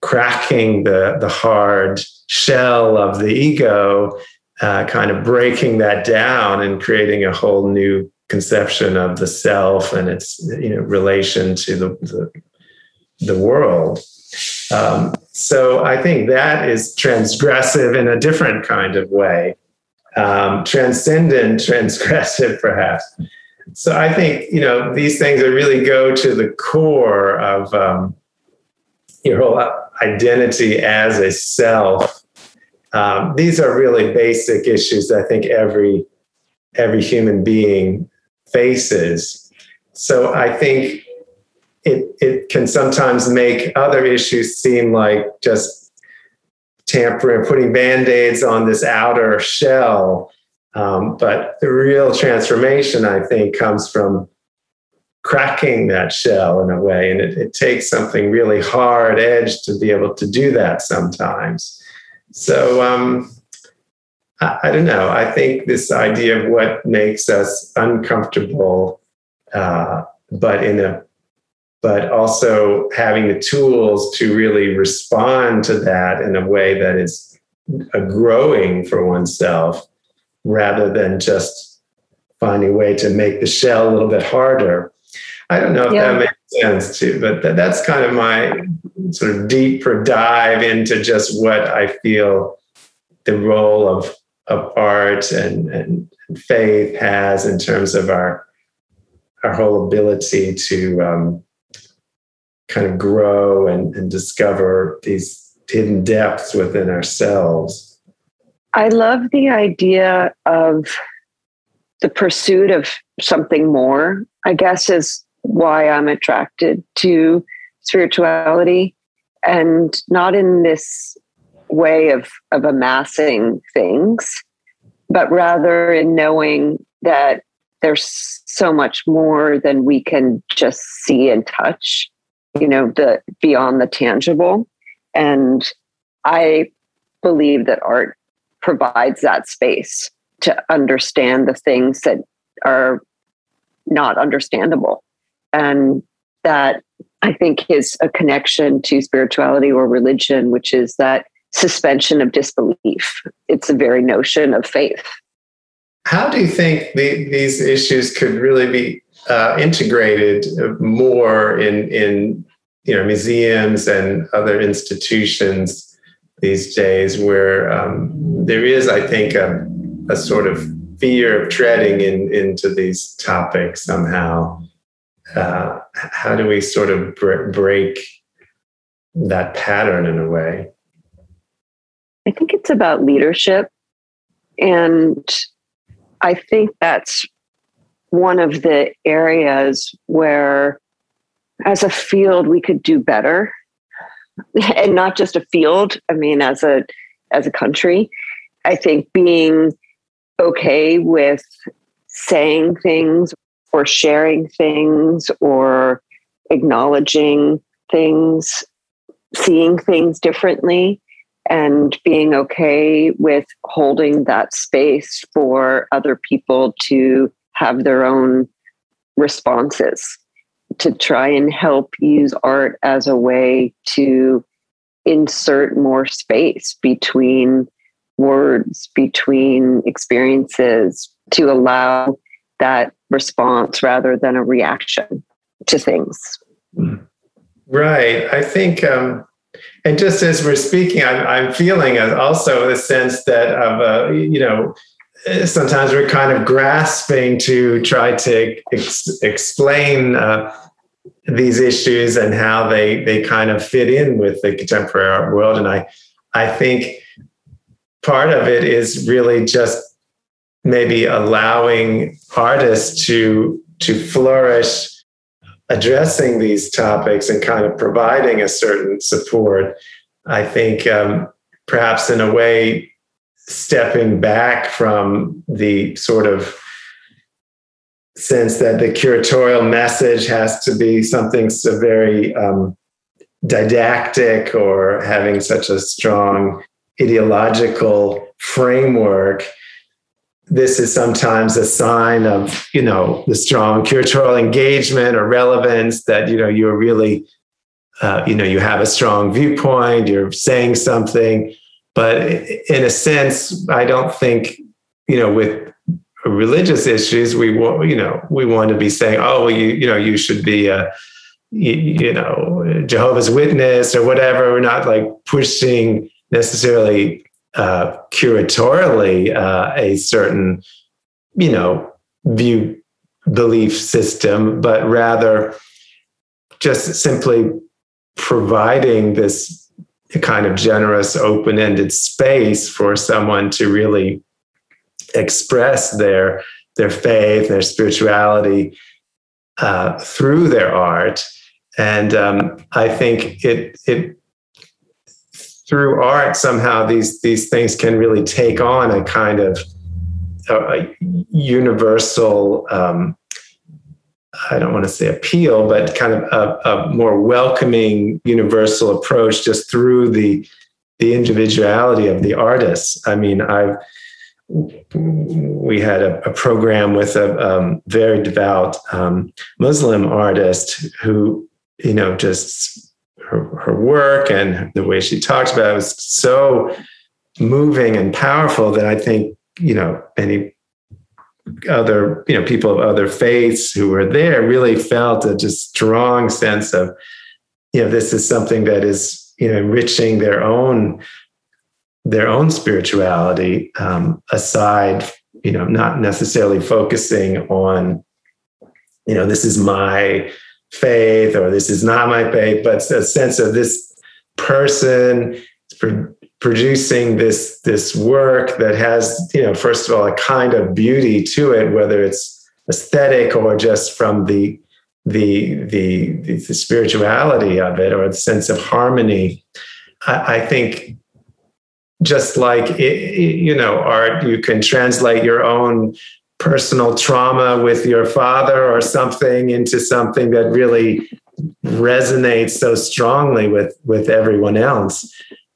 cracking the the hard shell of the ego, uh, kind of breaking that down and creating a whole new conception of the self and its you know relation to the the, the world. Um, so I think that is transgressive in a different kind of way um, transcendent, <laughs> transgressive, perhaps. So I think you know these things that really go to the core of um, your whole identity as a self. Um, these are really basic issues that I think every every human being faces. So I think it it can sometimes make other issues seem like just tampering, putting band aids on this outer shell. Um, but the real transformation, I think, comes from cracking that shell in a way. And it, it takes something really hard edge to be able to do that sometimes. So, um, I, I, don't know. I think this idea of what makes us uncomfortable, uh, but in a but also having the tools to really respond to that in a way that is a growing for oneself rather than just finding a way to make the shell a little bit harder. I don't know if yeah. that makes sense too, but that, that's kind of my sort of deeper dive into just what I feel the role of, of art and, and faith has in terms of our our whole ability to um, kind of grow and, and discover these hidden depths within ourselves. I love the idea of the pursuit of something more, I guess, is why I'm attracted to spirituality. And not in this way of, of amassing things, but rather in knowing that there's so much more than we can just see and touch you know the beyond the tangible. And i believe that art provides that space to understand the things that are not understandable and that i think is a connection to spirituality or religion which is that suspension of disbelief it's the very notion of faith how do you think the, these issues could really be uh, integrated more in in you know museums and other institutions these days, where um, there is, I think, a, a, sort of fear of treading in, into these topics somehow. Uh, how do we sort of break that pattern in a way? I think it's about leadership. And I think that's one of the areas where, as a field, we could do better, and not just a field. I mean, as a as a country, I think being okay with saying things or sharing things or acknowledging things, seeing things differently, and being okay with holding that space for other people to have their own responses to try and help use art as a way to insert more space between words, between experiences, to allow that response rather than a reaction to things. Right. I think, um, and just as we're speaking, I'm, I'm feeling also a sense that of, uh, you know, sometimes we're kind of grasping to try to ex- explain uh, these issues and how they they kind of fit in with the contemporary art world and i i think part of it is really just maybe allowing artists to to flourish addressing these topics and kind of providing a certain support i think um, perhaps in a way stepping back from the sort of sense that the curatorial message has to be something so very um, didactic or having such a strong ideological framework this is sometimes a sign of you know the strong curatorial engagement or relevance that you know you're really uh, you know you have a strong viewpoint you're saying something but in a sense, I don't think, you know, with religious issues, we want, you know, we want to be saying, oh, well, you, you know, you should be a, you, you know, Jehovah's Witness or whatever. We're not like pushing necessarily uh, curatorially uh, a certain, you know, view belief system, but rather just simply providing this kind of generous, open ended space for someone to really express their, their faith, their spirituality uh, through their art. And um, I think it, it, through art, somehow these, these things can really take on a kind of a, a universal um, I don't want to say appeal, but kind of a, a, more welcoming, universal approach just through the the individuality of the artists. I mean, I've we had a, a program with a um, very devout um, Muslim artist who you know, just her, her work and the way she talks about it was so moving and powerful that I think, you know, any other, you know, people of other faiths who were there really felt a just strong sense of, you know, this is something that is, you know, enriching their own their own spirituality um, aside you know not necessarily focusing on you know this is my faith or this is not my faith but a sense of this person producing this this work that has you know first of all a kind of beauty to it whether it's aesthetic or just from the the the the, the spirituality of it or the sense of harmony. I, I think just like it, you know art you can translate your own personal trauma with your father or something into something that really resonates so strongly with with everyone else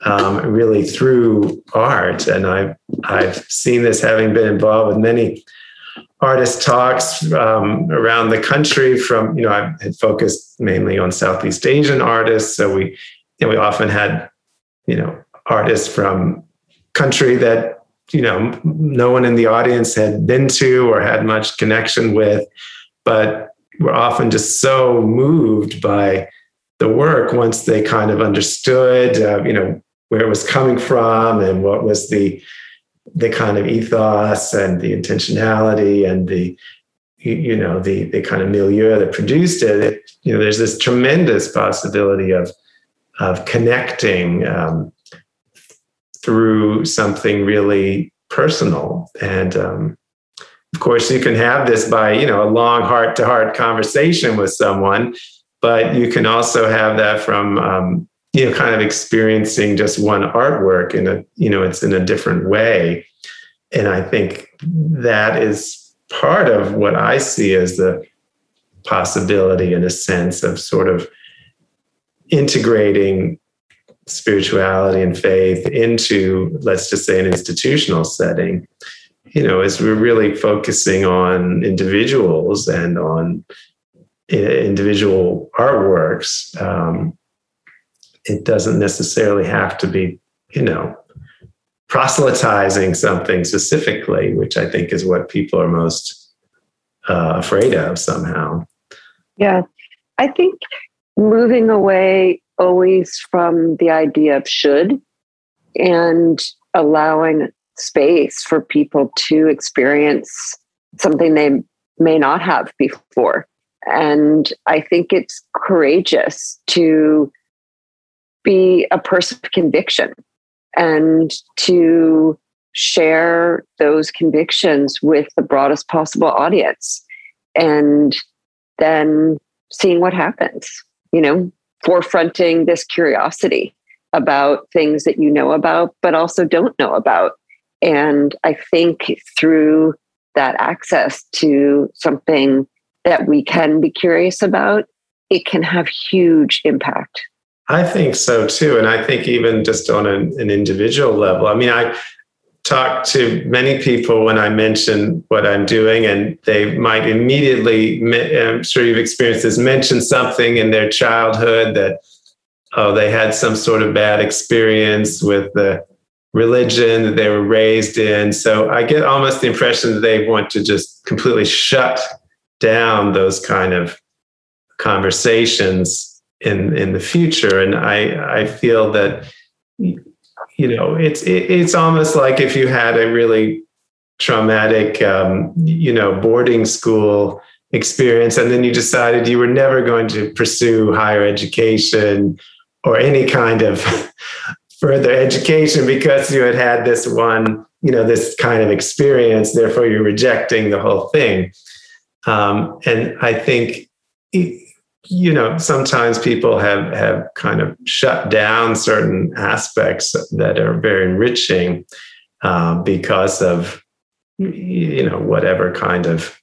um, really through art. And i've i've seen this having been involved with many artist talks um, around the country from you know i had focused mainly on southeast asian artists. So we know, we often had you know artists from country that you know no one in the audience had been to or had much connection with but were often just so moved by the work once they kind of understood uh, you know where it was coming from and what was the the kind of ethos and the intentionality and the you know the the kind of milieu that produced it, it you know there's this tremendous possibility of of connecting um, through something really personal. And um, of course, you can have this by you know a long heart to heart conversation with someone, but you can also have that from um, you know kind of experiencing just one artwork in a you know it's in a different way. And I think that is part of what I see as the possibility, in a sense, of sort of integrating spirituality and faith into, let's just say, an institutional setting, you know, as we're really focusing on individuals and on individual artworks, um, it doesn't necessarily have to be, you know, proselytizing something specifically, which I think is what people are most uh, afraid of somehow. Yeah. I think moving away always from the idea of should and allowing space for people to experience something they may not have before. And I think it's courageous to be a person of conviction and to share those convictions with the broadest possible audience and then seeing what happens. You know, forefronting this curiosity about things that you know about, but also don't know about. And I think through that access to something that we can be curious about, it can have huge impact. I think so too. And I think even just on an, an individual level, I mean, I talk to many people when I mention what I'm doing, and they might immediately, um, I'm sure you've experienced this, mention something in their childhood that, oh, they had some sort of bad experience with the religion that they were raised in. So I get almost the impression that they want to just completely shut down those kind of conversations in in the future. And I I feel that you know, it's it, it's almost like if you had a really traumatic, um, you know, boarding school experience, and then you decided you were never going to pursue higher education or any kind of <laughs> further education because you had had this one, you know, this kind of experience. Therefore, you're rejecting the whole thing. Um, and I think you know sometimes people have have kind of shut down certain aspects that are very enriching uh, because of you know whatever kind of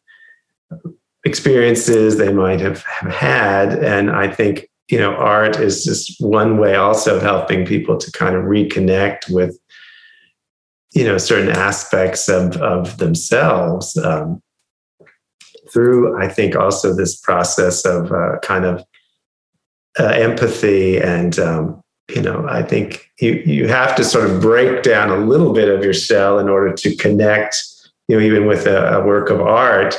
experiences they might have, have had. And i think you know art is just one way also of helping people to kind of reconnect with you know certain aspects of of themselves um, through, I think, also this process of uh, kind of uh, empathy and um, you know i think you you have to sort of break down a little bit of your shell in order to connect you know even with a, a work of art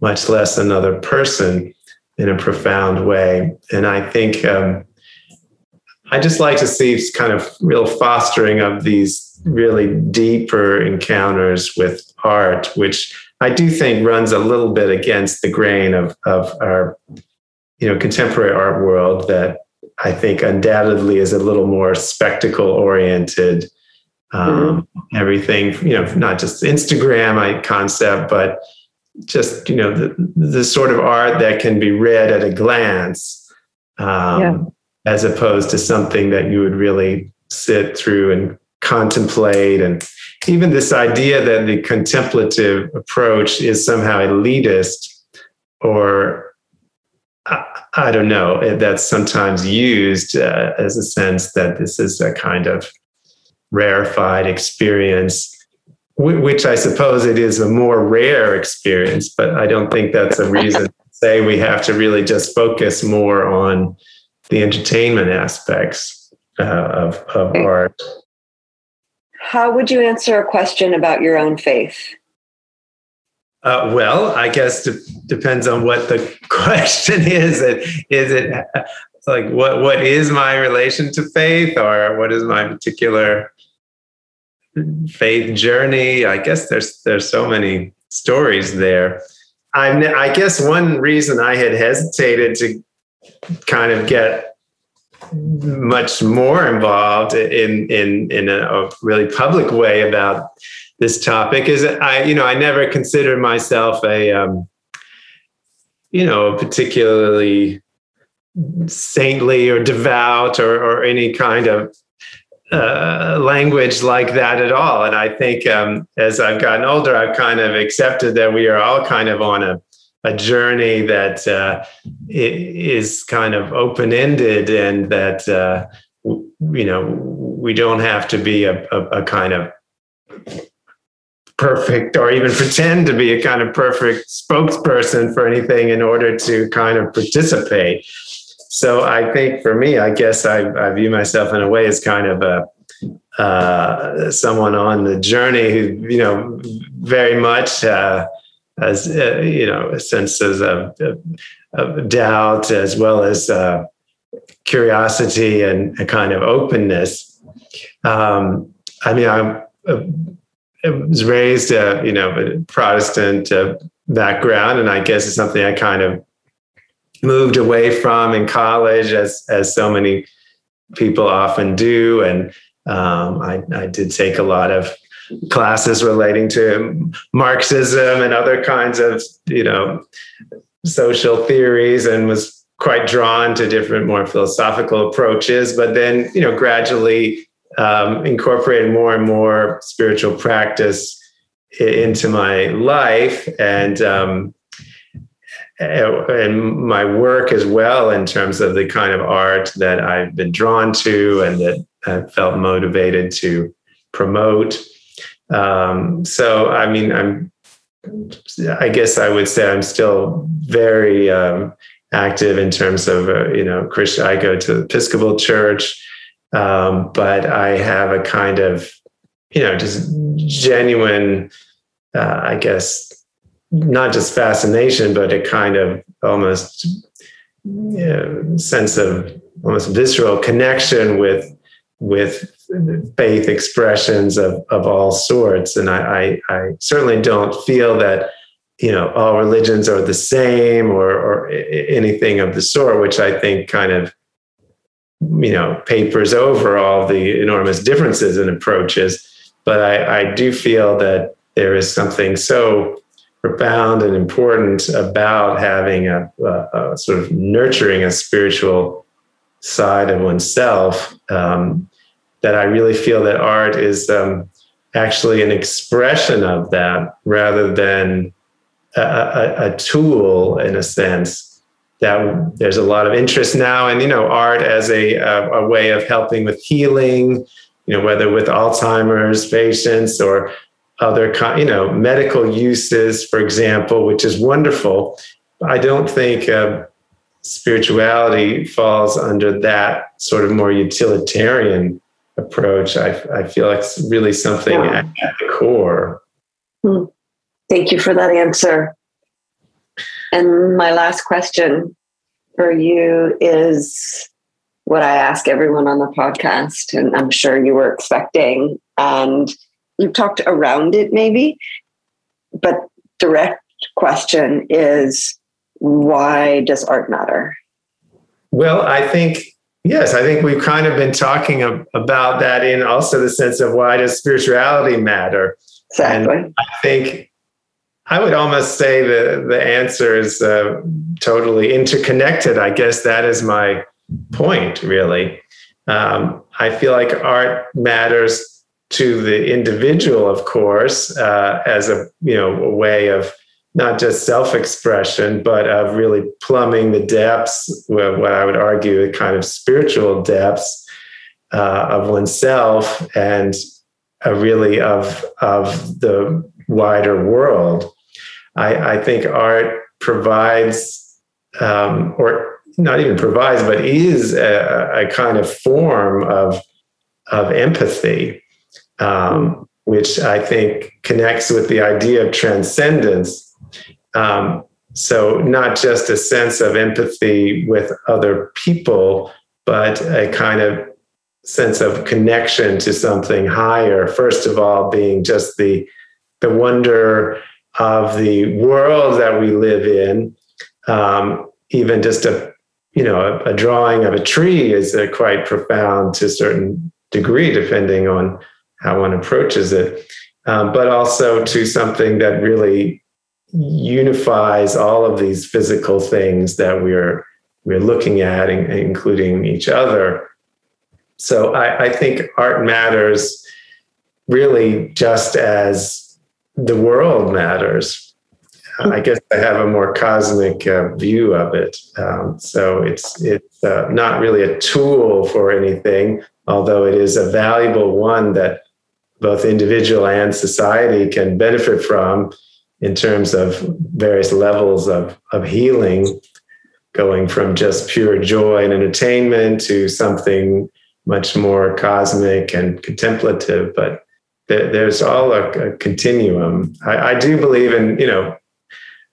much less another person in a profound way. And i think um, i just like to see kind of real fostering of these really deeper encounters with art which i do think runs a little bit against the grain of of our you know contemporary art world that I think undoubtedly is a little more spectacle oriented. Um, mm-hmm. Everything, you know, not just Instagram concept, but just you know the the sort of art that can be read at a glance, um, yeah. as opposed to something that you would really sit through and contemplate and even this idea that the contemplative approach is somehow elitist or I don't know. That's sometimes used uh, as a sense that this is a kind of rarefied experience, which I suppose it is a more rare experience, but I don't think that's a reason to <laughs> say we have to really just focus more on the entertainment aspects uh, of, of art. How would you answer a question about your own faith? Uh, well, I guess it depends on what the <laughs> question is. Is it like what what is my relation to faith, or what is my particular faith journey? I guess there's there's so many stories there. I I guess one reason I had hesitated to kind of get much more involved in in in a really public way about this topic is I, you know, I never considered myself a, um, you know, particularly saintly or devout or, or any kind of uh, language like that at all. And I think um, as I've gotten older, I've kind of accepted that we are all kind of on a, a journey that uh, is kind of open ended and that, uh, you know, we don't have to be a, a, a kind of perfect or even pretend to be a kind of perfect spokesperson for anything in order to kind of participate. So I think for me, I guess I, I view myself in a way as kind of a uh, someone on the journey who, you know, very much uh, has, uh, you know, senses of, of, doubt as well as uh, curiosity and a kind of openness. Um, I mean, I'm I was raised, uh, you know, a Protestant uh, background, and I guess it's something I kind of moved away from in college, as as so many people often do. And um, I, I did take a lot of classes relating to Marxism and other kinds of, you know, social theories, and was quite drawn to different, more philosophical approaches. But then, you know, gradually um, incorporated more and more spiritual practice into my life and um, and my work as well in terms of the kind of art that I've been drawn to and that I felt motivated to promote. Um, so, I mean, I'm, I guess I would say I'm still very um, active in terms of, uh, you know, Christian. I go to the Episcopal Church. Um, but I have a kind of, you know, just genuine, uh, I guess, not just fascination, but a kind of almost you know, sense of almost visceral connection with with faith expressions of, of all sorts. And I, I, I certainly don't feel that you know all religions are the same or, or anything of the sort, which I think kind of you know papers over all the enormous differences in approaches but I, I do feel that there is something so profound and important about having a, a, a sort of nurturing a spiritual side of oneself um, that I really feel that art is um, actually an expression of that rather than a, a, tool in a sense that there's a lot of interest now in you know art as a, a, a way of helping with healing you know whether with alzheimer's patients or other you know medical uses for example which is wonderful. I don't think uh, spirituality falls under that sort of more utilitarian approach. I, I feel like it's really something yeah. at, at, the core. Hmm. Thank you for that answer. And my last question for you is what I ask everyone on the podcast, and I'm sure you were expecting. And you've talked around it maybe, but direct question is why does art matter? Well, I think yes, I think we've kind of been talking about that in also the sense of why does spirituality matter? Exactly. And I think I would almost say the the answer is uh, totally interconnected. I guess that is my point, really. Um, I feel like art matters to the individual, of course, uh, as a you know a way of not just self-expression, but of really plumbing the depths, what I would argue, the kind of spiritual depths uh, of oneself, and uh, really of of the wider world. I, I think art provides, um, or not even provides, but is a, a kind of form of of empathy um, which I think connects with the idea of transcendence. Um, so, not just a sense of empathy with other people, but a kind of sense of connection to something higher. First of all, being just the the wonder of the world that we live in. Um, even just a you know a, a, drawing of a tree is a quite profound to a certain degree, depending on how one approaches it, um, but also to something that really unifies all of these physical things that we're we're looking at, including each other. So I, I think art matters really just as the world matters. I guess I have a more cosmic uh, view of it. Um, so it's it's uh, not really a tool for anything, although it is a valuable one that both individual and society can benefit from in terms of various levels of, of healing, going from just pure joy and entertainment to something much more cosmic and contemplative. But there, there's all a, a continuum. I, I do believe in, you know,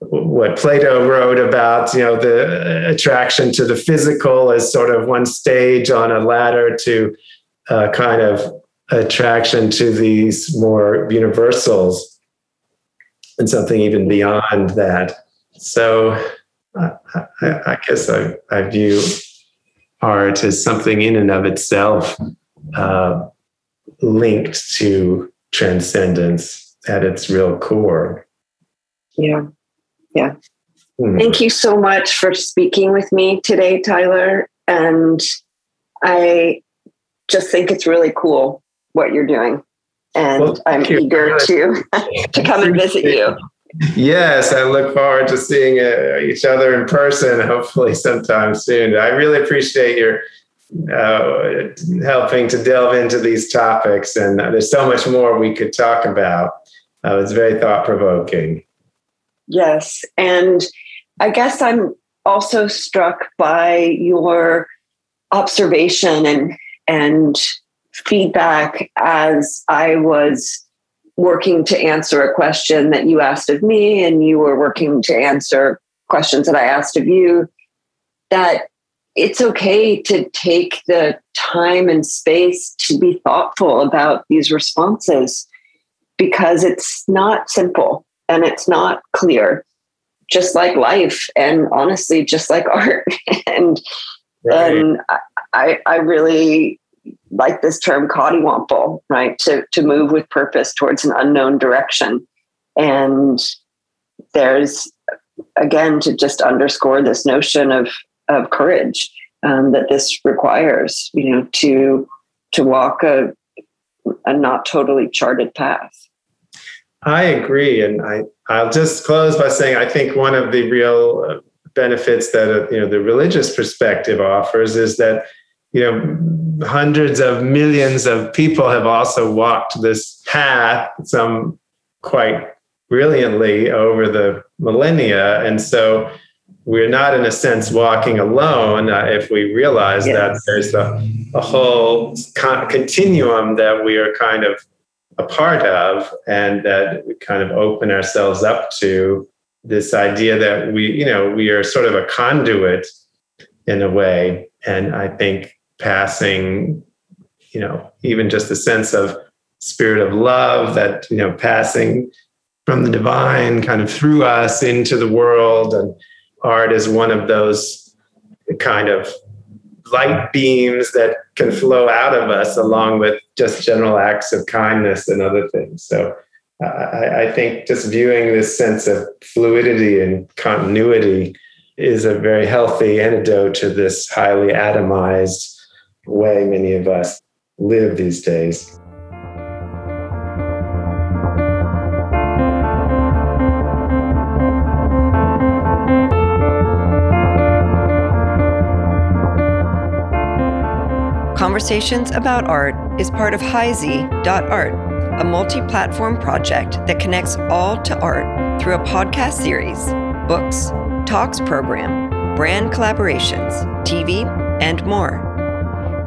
what Plato wrote about, you know, the attraction to the physical as sort of one stage on a ladder to kind of attraction to these more universals and something even beyond that. So I, I, I guess I, I, view art as something in and of itself uh, linked to transcendence at its real core. Yeah. Yeah. Hmm. Thank you so much for speaking with me today, Tyler. And I just think it's really cool what you're doing. And well, I'm eager to, <laughs> to come and visit you. Yes, I look forward to seeing uh, each other in person, hopefully sometime soon. I really appreciate your uh, helping to delve into these topics, and there's so much more we could talk about. Uh, it's very thought provoking. Yes, and I guess I'm also struck by your observation and and feedback as I was working to answer a question that you asked of me, and you were working to answer questions that I asked of you, that it's okay to take the time and space to be thoughtful about these responses because it's not simple and it's not clear just like life and honestly just like <laughs> art and right. and I, I really like this term "cottywomple," right? To to move with purpose towards an unknown direction, and there's again to just underscore this notion of of courage um, that this requires, you know, to to walk a a not totally charted path. I agree, and I I'll just close by saying I think one of the real uh, benefits that uh, you know the religious perspective offers is that you know, hundreds of millions of people have also walked this path, some quite brilliantly over the millennia. And so we're not, in a sense, walking alone uh, if we realize yes. that there's a, a whole con- continuum that we are kind of a part of, and that we kind of open ourselves up to this idea that we, you know, we are sort of a conduit in a way. And I think passing, you know, even just a sense of spirit of love that, you know, passing from the divine kind of through us into the world. And art is one of those kind of light beams that can flow out of us along with just general acts of kindness and other things. So uh, I, I, think just viewing this sense of fluidity and continuity is a very healthy antidote to this highly atomized way many of us live these days. Conversations about Art is part of HiZ.art, a multi platform project that connects all to art through a podcast series, books, talks program, brand collaborations, TV, and more.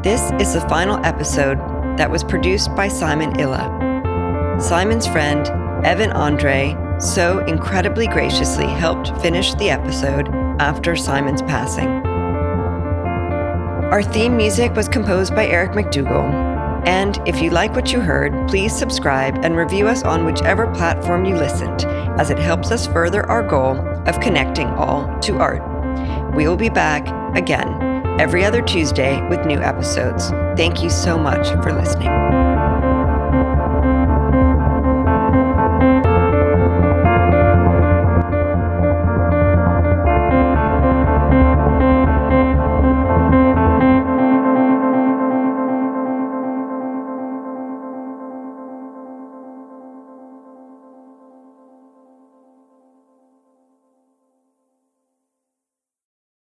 This is the final episode that was produced by Simon Illa. Simon's friend, Evan Andre, so incredibly graciously helped finish the episode after Simon's passing. Our theme music was composed by Eric McDougall. And if you like what you heard, please subscribe and review us on whichever platform you listened, as it helps us further our goal of connecting all to art. We will be back again every other Tuesday with new episodes. Thank you so much for listening.